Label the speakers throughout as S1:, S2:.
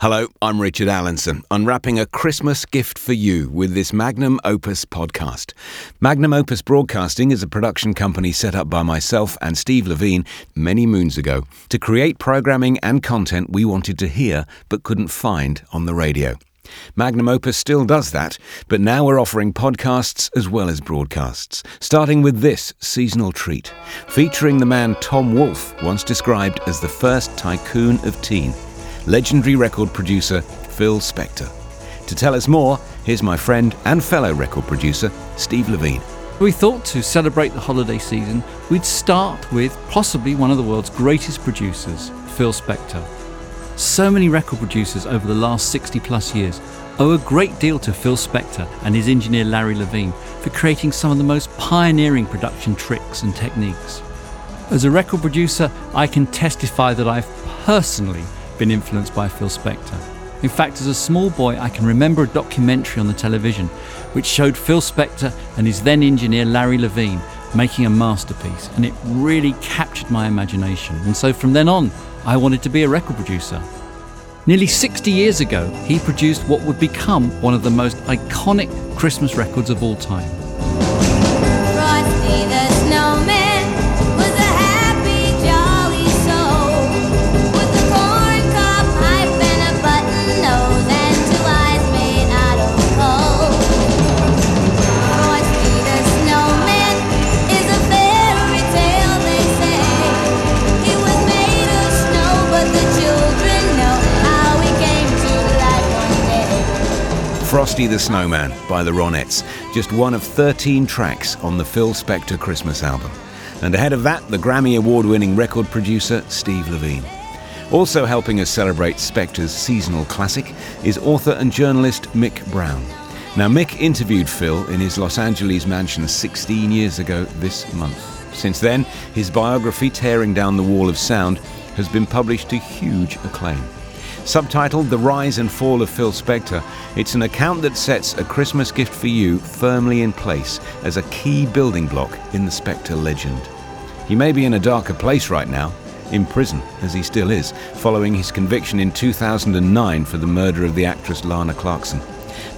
S1: Hello, I'm Richard Allinson, unwrapping a Christmas gift for you with this Magnum Opus podcast. Magnum Opus Broadcasting is a production company set up by myself and Steve Levine many moons ago to create programming and content we wanted to hear but couldn't find on the radio. Magnum Opus still does that, but now we're offering podcasts as well as broadcasts, starting with this seasonal treat, featuring the man Tom Wolfe, once described as the first tycoon of teen legendary record producer Phil Spector. To tell us more, here's my friend and fellow record producer, Steve Levine.
S2: We thought to celebrate the holiday season, we'd start with possibly one of the world's greatest producers, Phil Spector. So many record producers over the last 60 plus years owe a great deal to Phil Spector and his engineer Larry Levine for creating some of the most pioneering production tricks and techniques. As a record producer, I can testify that I've personally been influenced by Phil Spector. In fact, as a small boy, I can remember a documentary on the television which showed Phil Spector and his then engineer Larry Levine making a masterpiece, and it really captured my imagination. And so from then on, I wanted to be a record producer. Nearly 60 years ago, he produced what would become one of the most iconic Christmas records of all time.
S3: Frosty the Snowman
S1: by the Ronettes, just one of 13 tracks on the Phil Spector Christmas album. And ahead of that, the Grammy Award winning record producer Steve Levine. Also helping us celebrate Spector's seasonal classic is author and journalist Mick Brown. Now, Mick interviewed Phil in his Los Angeles mansion 16 years ago this month. Since then, his biography, Tearing Down the Wall of Sound, has been published to huge acclaim. Subtitled The Rise and Fall of Phil Spector, it's an account that sets A Christmas Gift for You firmly in place as a key building block in the Spector legend. He may be in a darker place right now, in prison, as he still is, following his conviction in 2009 for the murder of the actress Lana Clarkson.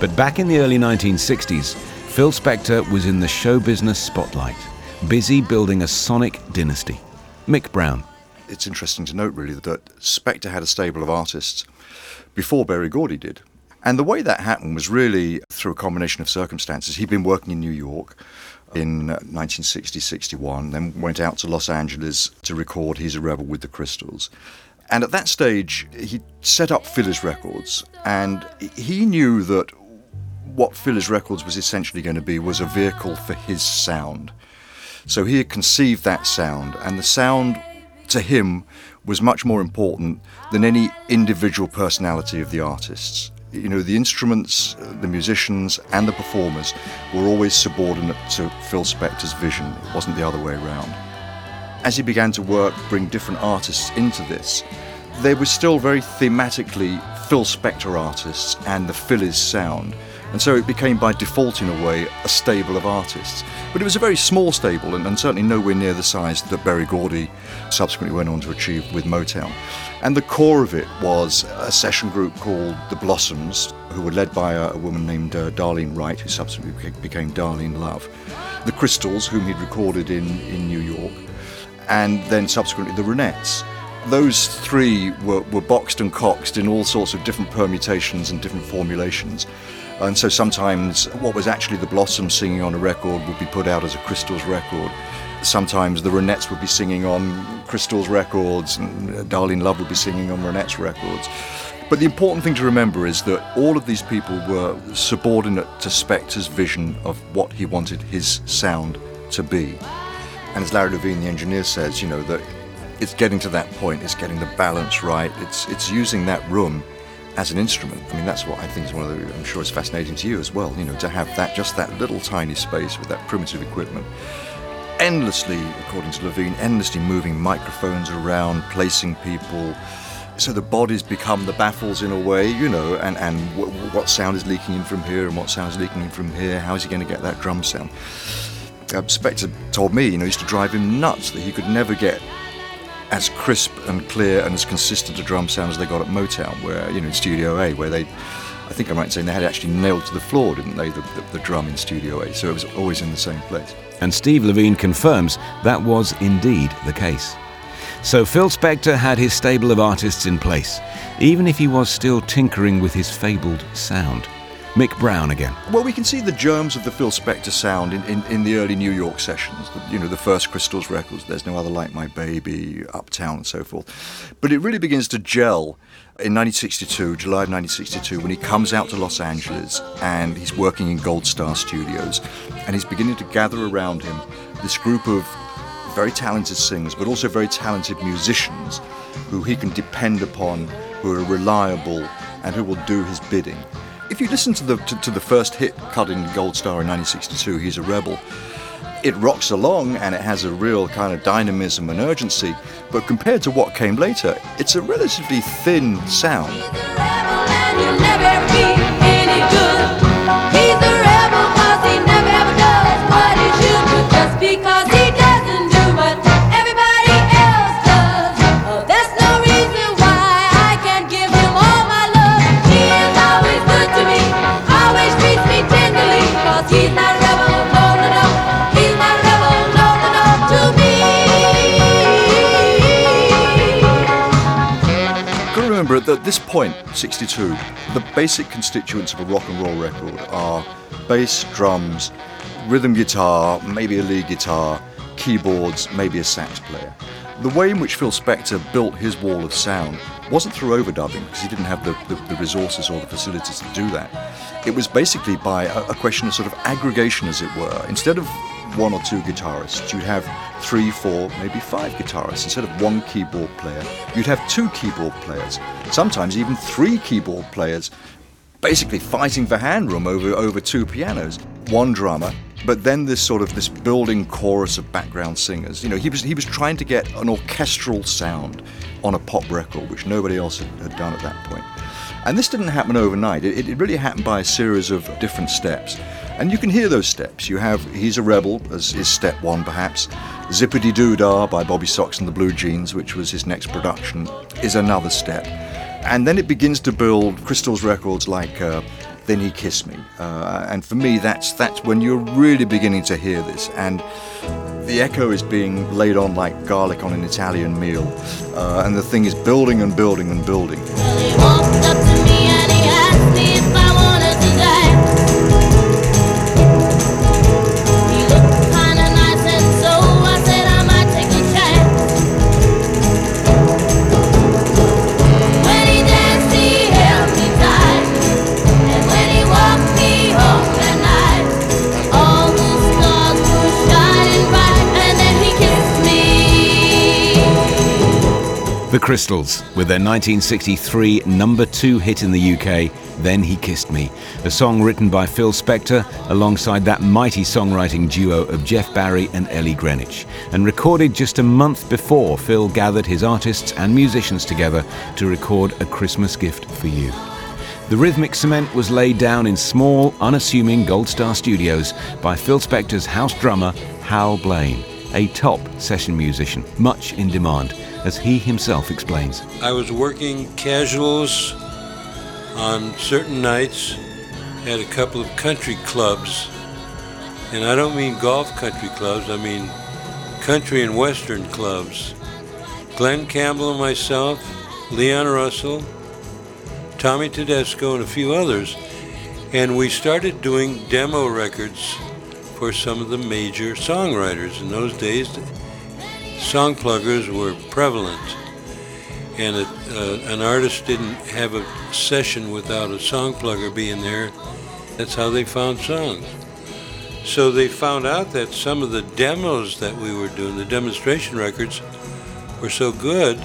S1: But back in the early 1960s, Phil Spector was in the show business spotlight, busy building a sonic dynasty. Mick Brown.
S4: It's interesting to note really that Spector had a stable of artists before Berry Gordy did. And the way that happened was really through a combination of circumstances. He'd been working in New York in uh, 1960-61, then went out to Los Angeles to record He's a Rebel with the Crystals. And at that stage, he set up Philles Records, and he knew that what Philles Records was essentially going to be was a vehicle for his sound. So he had conceived that sound, and the sound to him was much more important than any individual personality of the artists. You know, the instruments, the musicians, and the performers were always subordinate to Phil Spector's vision. It wasn't the other way around. As he began to work, bring different artists into this, they were still very thematically Phil Spector artists and the Philles sound. And so it became, by default, in a way, a stable of artists. But it was a very small stable and, and certainly nowhere near the size that Berry Gordy subsequently went on to achieve with Motown. And the core of it was a session group called the Blossoms, who were led by a, a woman named uh, Darlene Wright, who subsequently became Darlene Love. The Crystals, whom he'd recorded in, in New York. And then subsequently the Ronettes those three were, were boxed and coxed in all sorts of different permutations and different formulations. And so sometimes what was actually the Blossoms singing on a record would be put out as a Crystals record. Sometimes the Ronettes would be singing on Crystals records, and uh, Darlene Love would be singing on Ronettes records. But the important thing to remember is that all of these people were subordinate to Spector's vision of what he wanted his sound to be. And as Larry Levine, the engineer, says, you know, that it's getting to that point, it's getting the balance right, it's, it's using that room as an instrument. I mean, that's what I think is one of the, I'm sure it's fascinating to you as well, you know, to have that, just that little tiny space with that primitive equipment. Endlessly, according to Levine, endlessly moving microphones around, placing people. So the bodies become the baffles in a way, you know, and, and w- what sound is leaking in from here and what sound is leaking in from here, how is he going to get that drum sound? Uh, Spector told me, you know, used to drive him nuts that he could never get as crisp and clear and as consistent a drum sound as they got at Motown, where you know in Studio A, where they, I think I might say they had it actually nailed to the floor, didn't they? The, the, the drum in Studio A, so it was always in the same place.
S1: And Steve Levine confirms that was indeed the case. So Phil Spector had his stable of artists in place, even if he was still tinkering with his fabled sound. Mick Brown again.
S4: Well, we can see the germs of the Phil Spector sound in, in, in the early New York sessions. The, you know, the first Crystals records, There's No Other Like My Baby, Uptown, and so forth. But it really begins to gel in 1962, July of 1962, when he comes out to Los Angeles and he's working in Gold Star Studios and he's beginning to gather around him this group of very talented singers, but also very talented musicians who he can depend upon, who are reliable, and who will do his bidding. If you listen to the to, to the first hit cut in Gold Star in 1962, "He's a Rebel," it rocks along and it has a real kind of dynamism and urgency. But compared to what came later, it's a relatively thin sound. Point, 62, the basic constituents of a rock and roll record are bass, drums, rhythm guitar, maybe a lead guitar, keyboards, maybe a sax player. The way in which Phil Spector built his wall of sound wasn't through overdubbing because he didn't have the, the, the resources or the facilities to do that. It was basically by a, a question of sort of aggregation, as it were. Instead of one or two guitarists, you'd have three, four, maybe five guitarists. Instead of one keyboard player, you'd have two keyboard players, sometimes even three keyboard players, basically fighting for hand room over, over two pianos, one drummer, but then this sort of this building chorus of background singers. You know, he was he was trying to get an orchestral sound on a pop record, which nobody else had, had done at that point. And this didn't happen overnight. It, it really happened by a series of different steps. And you can hear those steps. You have He's a Rebel as is step one, perhaps. Zip-a-Dee-Doo-Dah by Bob B. Soxx and the Blue Jeans, which was his next production, is another step. And then it begins to build Crystal's records like uh, Then He Kissed Me. Uh, and for me, that's, that's when you're really beginning to hear this. And the echo is being laid on like garlic on an Italian meal. Uh, and the thing is building and building and building.
S1: Crystals, with their 1963 number two hit in the UK, Then He Kissed Me, a song written by Phil Spector alongside that mighty songwriting duo of Jeff Barry and Ellie Greenwich, and recorded just a month before Phil gathered his artists and musicians together to record A Christmas Gift for You. The rhythmic cement was laid down in small, unassuming Gold Star studios by Phil Spector's house drummer, Hal Blaine, a top session musician, much in demand, as he himself explains.
S5: I was working casuals on certain nights at a couple of country clubs. And I don't mean golf country clubs, I mean country and western clubs. Glen Campbell and myself, Leon Russell, Tommy Tedesco, and a few others. And we started doing demo records for some of the major songwriters. In those days, song pluggers were prevalent and it, uh, an artist didn't have a session without a song plugger being there. That's how they found songs. So they found out that some of the demos that we were doing, the demonstration records, were so good,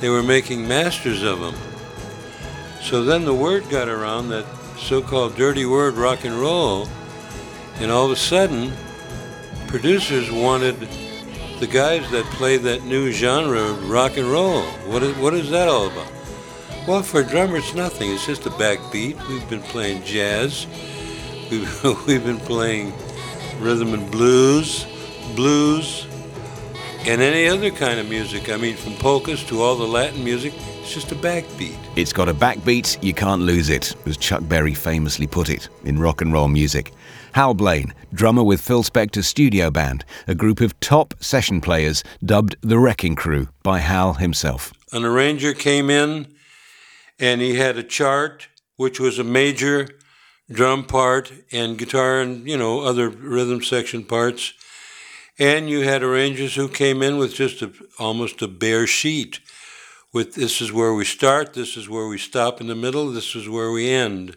S5: they were making masters of them. So then the word got around that so-called dirty word rock and roll, and all of a sudden, producers wanted the guys that play that new genre of rock and roll. What is, what is that all about? Well, for a drummer, it's nothing. It's just a backbeat. We've been playing jazz. We've, we've been playing rhythm and blues, blues, and any other kind of music. I mean, from polkas to all the Latin music, it's just a backbeat.
S1: It's got a backbeat, you can't lose it, as Chuck Berry famously put it in rock and roll music. Hal Blaine, drummer with Phil Spector's studio band, a group of top session players dubbed the Wrecking Crew by Hal himself.
S5: An arranger came in and he had a chart, which was a major drum part and guitar and, you know, other rhythm section parts. And you had arrangers who came in with just a, almost a bare sheet with this is where we start, this is where we stop in the middle, this is where we end.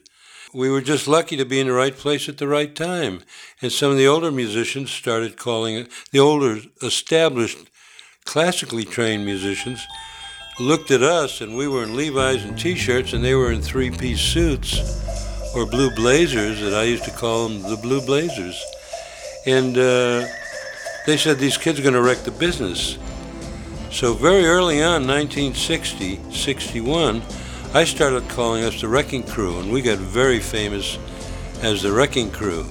S5: We were just lucky to be in the right place at the right time. And some of the older musicians started calling it, the older established classically trained musicians looked at us and we were in Levi's and t-shirts and they were in three-piece suits or blue blazers that I used to call them the blue blazers. And uh, they said these kids are going to wreck the business. So very early on, 1960, 61, I started calling us the Wrecking Crew, and we got very famous as the Wrecking Crew.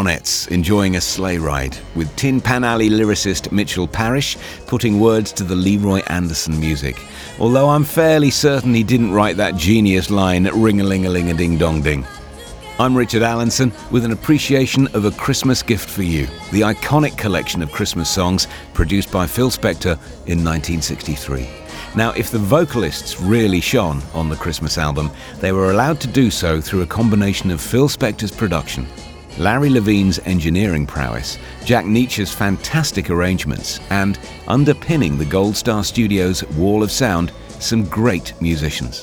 S1: Ronettes enjoying a sleigh ride, with Tin Pan Alley lyricist Mitchell Parish putting words to the Leroy Anderson music. Although I'm fairly certain he didn't write that genius line, ring a ling a ling a ding dong ding. I'm Richard Allinson with an appreciation of A Christmas Gift for You, the iconic collection of Christmas songs produced by Phil Spector in 1963. Now, if the vocalists really shone on the Christmas album, they were allowed to do so through a combination of Phil Spector's production, Larry Levine's engineering prowess, Jack Nitzsche's fantastic arrangements, and underpinning the Gold Star Studios' wall of sound, some great musicians.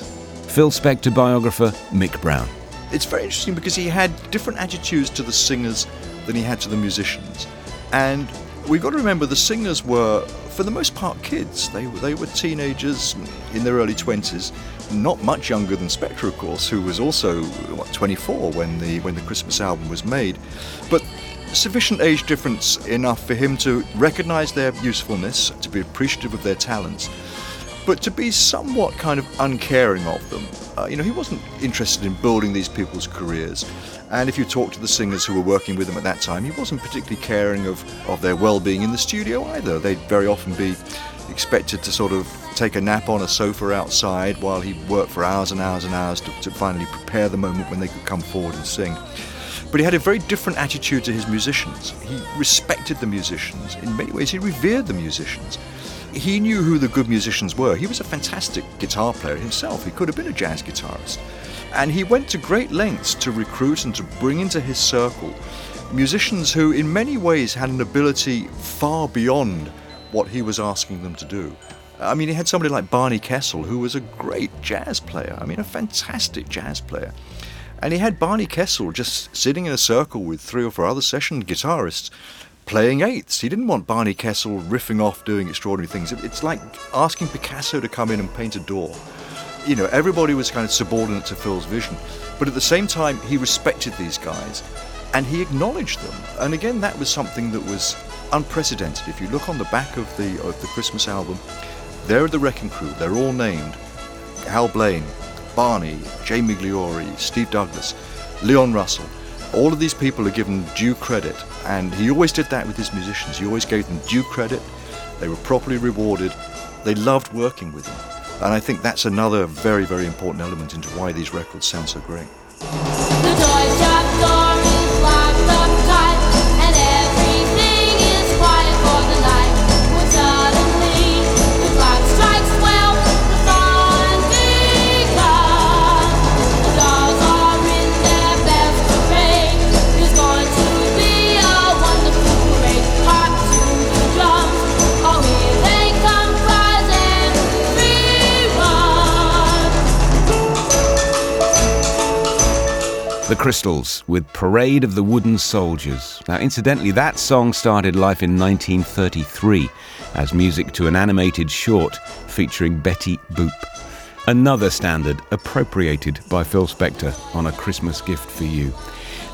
S1: Phil Spector biographer Mick Brown.
S4: It's very interesting because he had different attitudes to the singers than he had to the musicians. And we've got to remember the singers were, for the most part, kids. They, were- they were teenagers in their early 20s, not much younger than Spector, of course, who was also what, 24 when the, when the Christmas album was made. But sufficient age difference enough for him to recognize their usefulness, to be appreciative of their talents, but to be somewhat kind of uncaring of them. Uh, you know, he wasn't interested in building these people's careers. And if you talk to the singers who were working with him at that time, he wasn't particularly caring of, of their well being in the studio either. They'd very often be expected to sort of take a nap on a sofa outside while he worked for hours and hours and hours to, to finally prepare the moment when they could come forward and sing. But he had a very different attitude to his musicians. He respected the musicians. In many ways, he revered the musicians. He knew who the good musicians were. He was a fantastic guitar player himself. He could have been a jazz guitarist. And he went to great lengths to recruit and to bring into his circle musicians who, in many ways, had an ability far beyond what he was asking them to do. I mean, he had somebody like Barney Kessel, who was a great jazz player. I mean, a fantastic jazz player. And he had Barney Kessel just sitting in a circle with three or four other session guitarists playing eighths. He didn't want Barney Kessel riffing off doing extraordinary things. It's like asking Picasso to come in and paint a door. You know, everybody was kind of subordinate to Phil's vision. But at the same time, he respected these guys and he acknowledged them. And again, that was something that was unprecedented. If you look on the back of the, of the Christmas album, there are the Wrecking Crew. They're all named. Hal Blaine, Barney, Jamie Migliori, Steve Douglas, Leon Russell. All of these people are given due credit, and he always did that with his musicians. He always gave them due credit. They were properly rewarded. They loved working with him. And I think that's another very, very important element into why these records sound so great.
S3: The
S1: Crystals with Parade of the Wooden Soldiers. Now, incidentally, that song started life in 1933 as music to an animated short featuring Betty Boop. Another standard appropriated by Phil Spector on A Christmas Gift for You.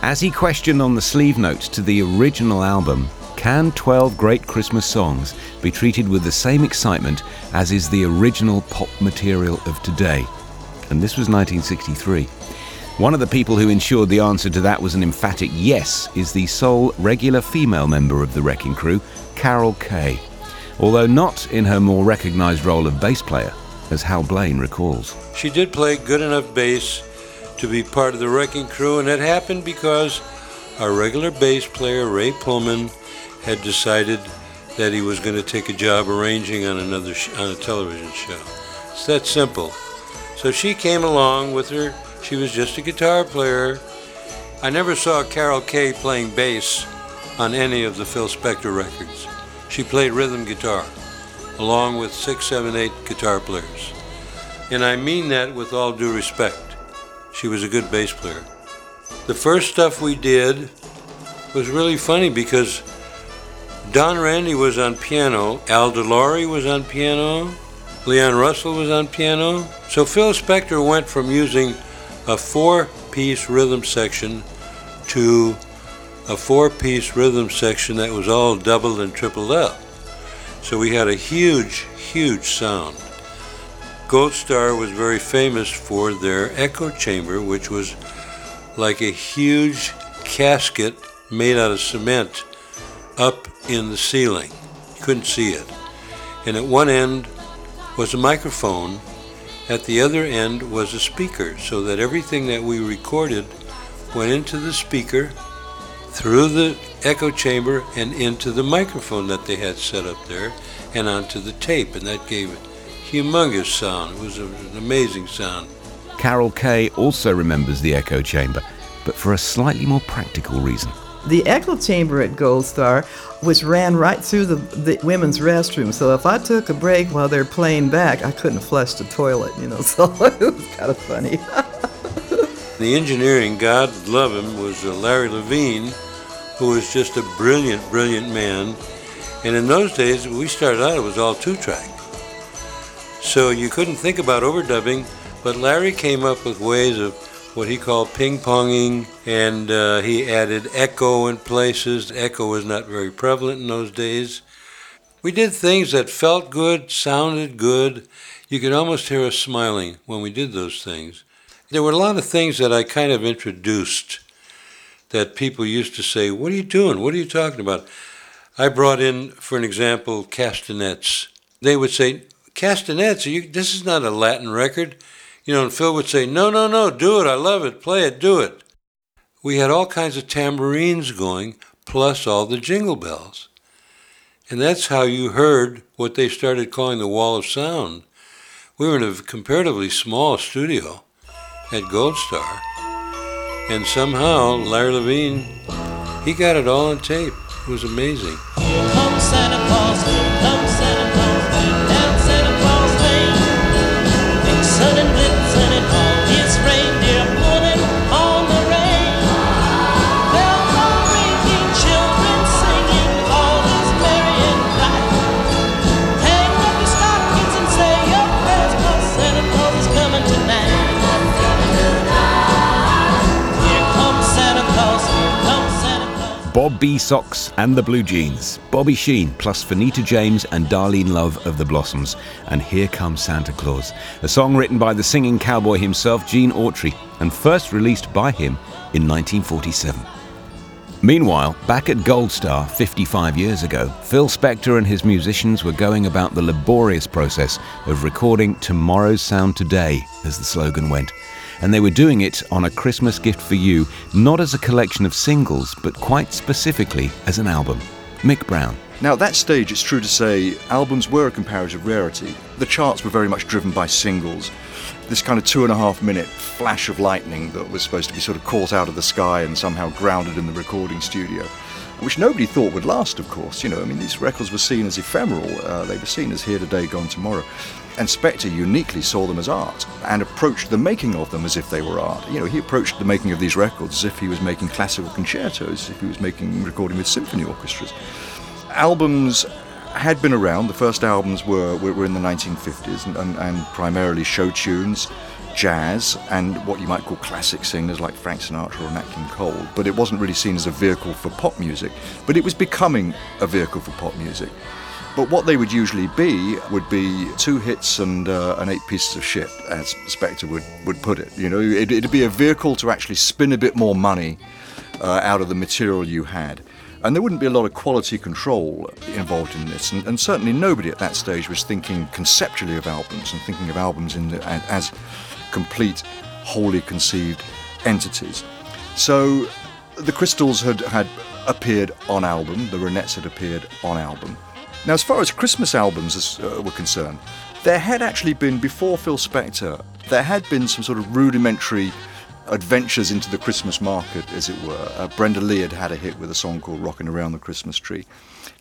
S1: As he questioned on the sleeve notes to the original album, can 12 great Christmas songs be treated with the same excitement as is the original pop material of today? And this was 1963. One of the people who ensured the answer to that was an emphatic yes is the sole regular female member of the Wrecking Crew, Carol Kaye. Although not in her more recognised role of bass player, as Hal Blaine recalls.
S5: She did play good enough bass to be part of the Wrecking Crew, and it happened because our regular bass player, Ray Pohlman, had decided that he was going to take a job arranging on another sh- on a television show. It's that simple. So she came along with her she was just a guitar player. I never saw Carol Kaye playing bass on any of the Phil Spector records. She played rhythm guitar, along with six, seven, eight guitar players. And I mean that with all due respect. She was a good bass player. The first stuff we did was really funny because Don Randi was on piano, Al De Lory was on piano, Leon Russell was on piano. So Phil Spector went from using a four piece rhythm section to a four piece rhythm section that was all doubled and tripled up. So we had a huge, huge sound. Gold Star was very famous for their echo chamber, which was like a huge casket made out of cement up in the ceiling. You couldn't see it. And at one end was a microphone at the other end was a speaker, so that everything that we recorded went into the speaker, through the echo chamber, and into the microphone that they had set up there, and onto the tape, and that gave a humongous sound. It was an amazing sound.
S1: Carol Kaye also remembers the echo chamber, but for a slightly more practical reason.
S6: The echo chamber at Gold Star, which ran right through the, the women's restroom. So if I took a break while they're playing back, I couldn't flush the toilet, you know. So it was kind of funny.
S5: the engineering, God love him, was uh, Larry Levine, who was just a brilliant, brilliant man. And in those days, we started out, it was all two track. So you couldn't think about overdubbing, but Larry came up with ways of what he called ping ponging, and uh, he added echo in places. Echo was not very prevalent in those days. We did things that felt good, sounded good. You could almost hear us smiling when we did those things. There were a lot of things that I kind of introduced that people used to say, What are you doing? What are you talking about? I brought in, for an example, castanets. They would say, Castanets, you, this is not a Latin record. You know, and Phil would say, No, no, no, do it. I love it. Play it. Do it. We had all kinds of tambourines going, plus all the jingle bells. And that's how you heard what they started calling the wall of sound. We were in a comparatively small studio at Gold Star. And somehow, Larry Levine, he got it all on tape. It was amazing.
S1: B. Soxx and the Blue Jeans, Bobby Sheen plus Fanita James and Darlene Love of the Blossoms, and Here Comes Santa Claus, a song written by the singing cowboy himself, Gene Autry, and first released by him in 1947. Meanwhile, back at Gold Star 55 years ago, Phil Spector and his musicians were going about the laborious process of recording Tomorrow's Sound Today, as the slogan went. And they were doing it on a Christmas gift for you, not as a collection of singles, but quite specifically as an album. Mick Brown.
S4: Now, at that stage, it's true to say albums were a comparative rarity. The charts were very much driven by singles. This kind of two and a half minute flash of lightning that was supposed to be sort of caught out of the sky and somehow grounded in the recording studio, which nobody thought would last, of course. You know, I mean, these records were seen as ephemeral, uh, they were seen as here today, gone tomorrow. And Spector uniquely saw them as art and approached the making of them as if they were art. You know, he approached the making of these records as if he was making classical concertos, as if he was making recording with symphony orchestras. Albums had been around. The first albums were, were, in the 1950s and, and, and primarily show tunes, jazz, and what you might call classic singers like Frank Sinatra or Nat King Cole. But it wasn't really seen as a vehicle for pop music. But it was becoming a vehicle for pop music. But what they would usually be would be two hits and, uh, and eight pieces of shit, as Spector would, would put it. You know, it, it'd be a vehicle to actually spin a bit more money uh, out of the material you had. And there wouldn't be a lot of quality control involved in this. And, and certainly nobody at that stage was thinking conceptually of albums and thinking of albums in the, as complete, wholly conceived entities. So the Crystals had, had appeared on album, the Ronettes had appeared on album. Now, as far as Christmas albums uh, were concerned, there had actually been, before Phil Spector, there had been some sort of rudimentary adventures into the Christmas market, as it were. Uh, Brenda Lee had had a hit with a song called Rockin' Around the Christmas Tree.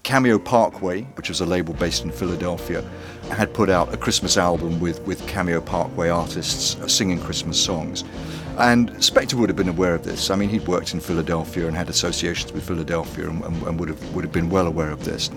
S4: Cameo Parkway, which was a label based in Philadelphia, had put out a Christmas album with, with Cameo Parkway artists uh, singing Christmas songs. And Spector would have been aware of this. I mean, he'd worked in Philadelphia and had associations with Philadelphia and, and, and would, have, would have been well aware of this.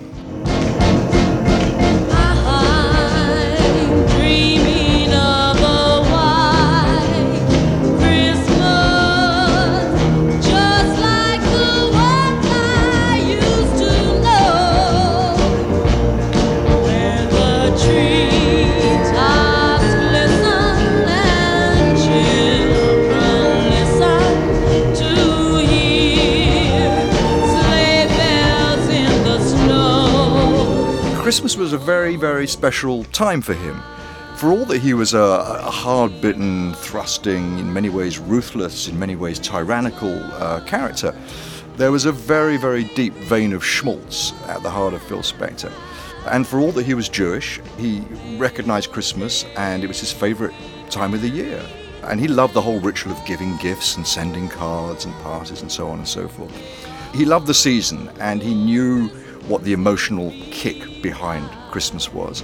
S3: Christmas
S4: was a very, very special time for him. For all that he was a, a hard bitten, thrusting, in many ways ruthless, in many ways tyrannical uh, character, there was a very, very deep vein of schmaltz at the heart of Phil Spector. And for all that he was Jewish, he recognized Christmas and it was his favorite time of the year. And he loved the whole ritual of giving gifts and sending cards and parties and so on and so forth. He loved the season and he knew what the emotional kick behind Christmas was.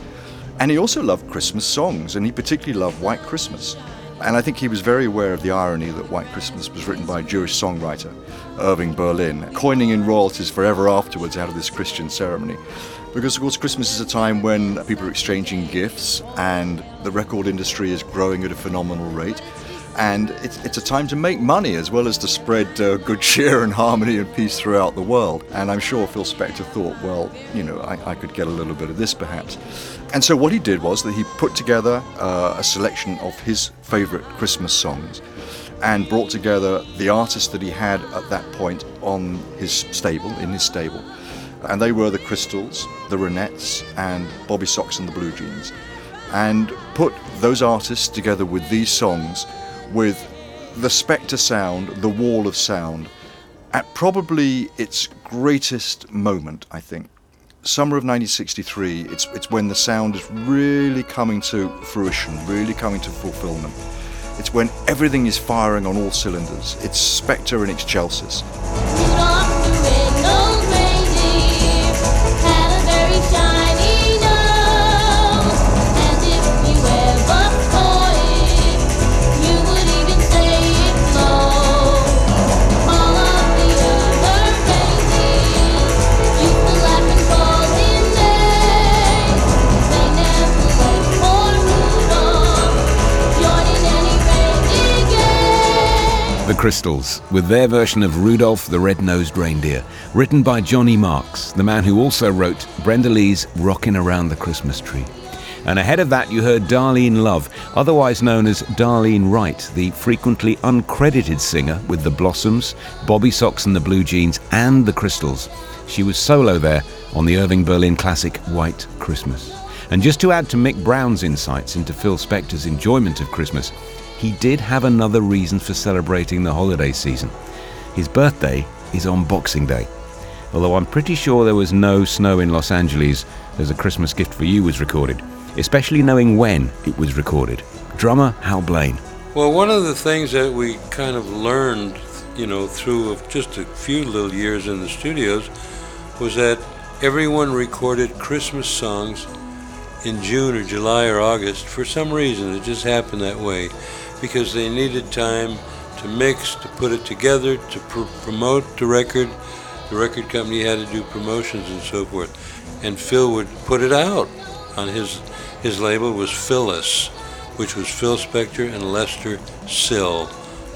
S4: And he also loved Christmas songs, and he particularly loved White Christmas. And I think he was very aware of the irony that White Christmas was written by a Jewish songwriter, Irving Berlin, coining in royalties forever afterwards out of this Christian ceremony. Because, of course, Christmas is a time when people are exchanging gifts and the record industry is growing at a phenomenal rate. And it's, it's a time to make money as well as to spread uh, good cheer and harmony and peace throughout the world. And I'm sure Phil Spector thought, well, you know, I, I could get a little bit of this perhaps. And so what he did was that he put together uh, a selection of his favorite Christmas songs and brought together the artists that he had at that point on his stable, in his stable. And they were the Crystals, the Ronettes, and Bob B. Soxx and the Blue Jeans. And put those artists together with these songs with the Spector sound, the wall of sound, at probably its greatest moment, I think. Summer of 1963, it's, it's when the sound is really coming to fruition, really coming to fulfillment. It's when everything is firing on all cylinders. It's Spector in excelsis.
S3: Rudolph
S1: Crystals, with their version of Rudolph the Red-Nosed Reindeer, written by Johnny Marks, the man who also wrote Brenda Lee's Rockin' Around the Christmas Tree. And ahead of that, you heard Darlene Love, otherwise known as Darlene Wright, the frequently uncredited singer with the Blossoms, Bobby Sox and the Blue Jeans, and the Crystals. She was solo there on the Irving Berlin classic White Christmas. And just to add to Mick Brown's insights into Phil Spector's enjoyment of Christmas, he did have another reason for celebrating the holiday season. His birthday is on Boxing Day. Although I'm pretty sure there was no snow in Los Angeles as a Christmas gift for you was recorded, especially knowing when it was recorded. Drummer Hal Blaine.
S5: Well, one of the things that we kind of learned, you know, through just a few little years in the studios was that everyone recorded Christmas songs in June or July or August. For some reason, it just happened that way because they needed time to mix, to put it together, to pr- promote the record. The record company had to do promotions and so forth. And Phil would put it out on his his label was Philles, which was Phil Spector and Lester Sill.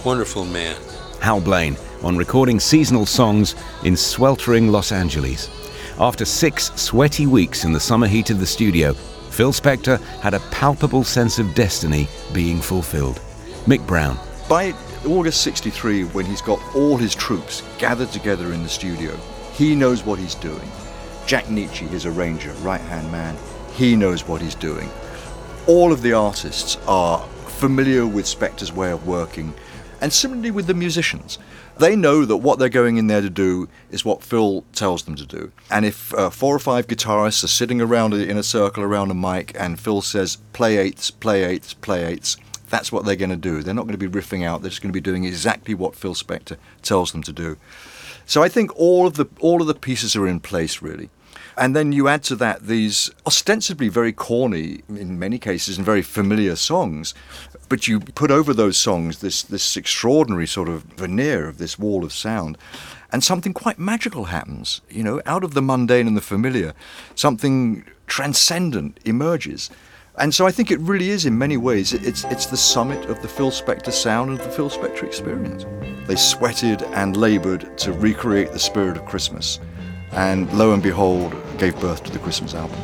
S5: Wonderful man.
S1: Hal Blaine on recording seasonal songs in sweltering Los Angeles. After six sweaty weeks in the summer heat of the studio, Phil Spector had a palpable sense of destiny being fulfilled. Mick Brown.
S4: By August 63, when he's got all his troops gathered together in the studio, he knows what he's doing. Jack Nitzsche, his arranger, right hand man, he knows what he's doing. All of the artists are familiar with Spector's way of working, and similarly with the musicians. They know that what they're going in there to do is what Phil tells them to do. And if uh, four or five guitarists are sitting around in a circle around a mic and Phil says, play eighths, play eighths, play eighths, that's what they're going to do. They're not going to be riffing out, they're just going to be doing exactly what Phil Spector tells them to do. So I think all of the all of the pieces are in place really. And then you add to that these ostensibly very corny, in many cases, and very familiar songs, but you put over those songs this this extraordinary sort of veneer of this wall of sound, and something quite magical happens. You know, out of the mundane and the familiar, something transcendent emerges. And so I think it really is, in many ways, it's, it's the summit of the Phil Spector sound and the Phil Spector experience. They sweated and laboured to recreate the spirit of Christmas, and lo and behold, gave birth to the Christmas album.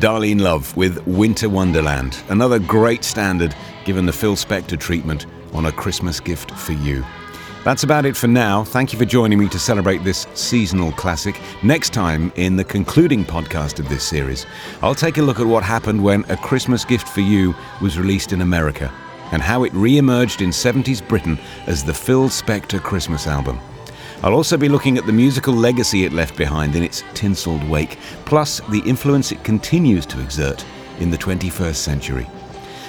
S1: Darlene Love with Winter Wonderland, another great standard given the Phil Spector treatment on a Christmas gift for you. That's about it for now. Thank you for joining me to celebrate this seasonal classic. Next time, in the concluding podcast of this series, I'll take a look at what happened when A Christmas Gift for You was released in America and how it re emerged in 70s Britain as the Phil Spector Christmas album. I'll also be looking at the musical legacy it left behind in its tinselled wake, plus the influence it continues to exert in the 21st century.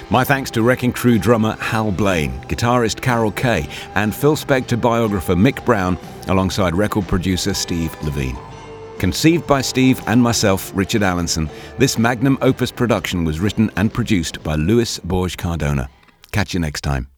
S1: My thanks to Wrecking Crew drummer Hal Blaine, guitarist Carol Kaye, and Phil Spector biographer Mick Brown, alongside record producer Steve Levine. Conceived by Steve and myself, Richard Allinson, this magnum opus production was written and produced by Lewis Borg-Cardona. Catch you next time.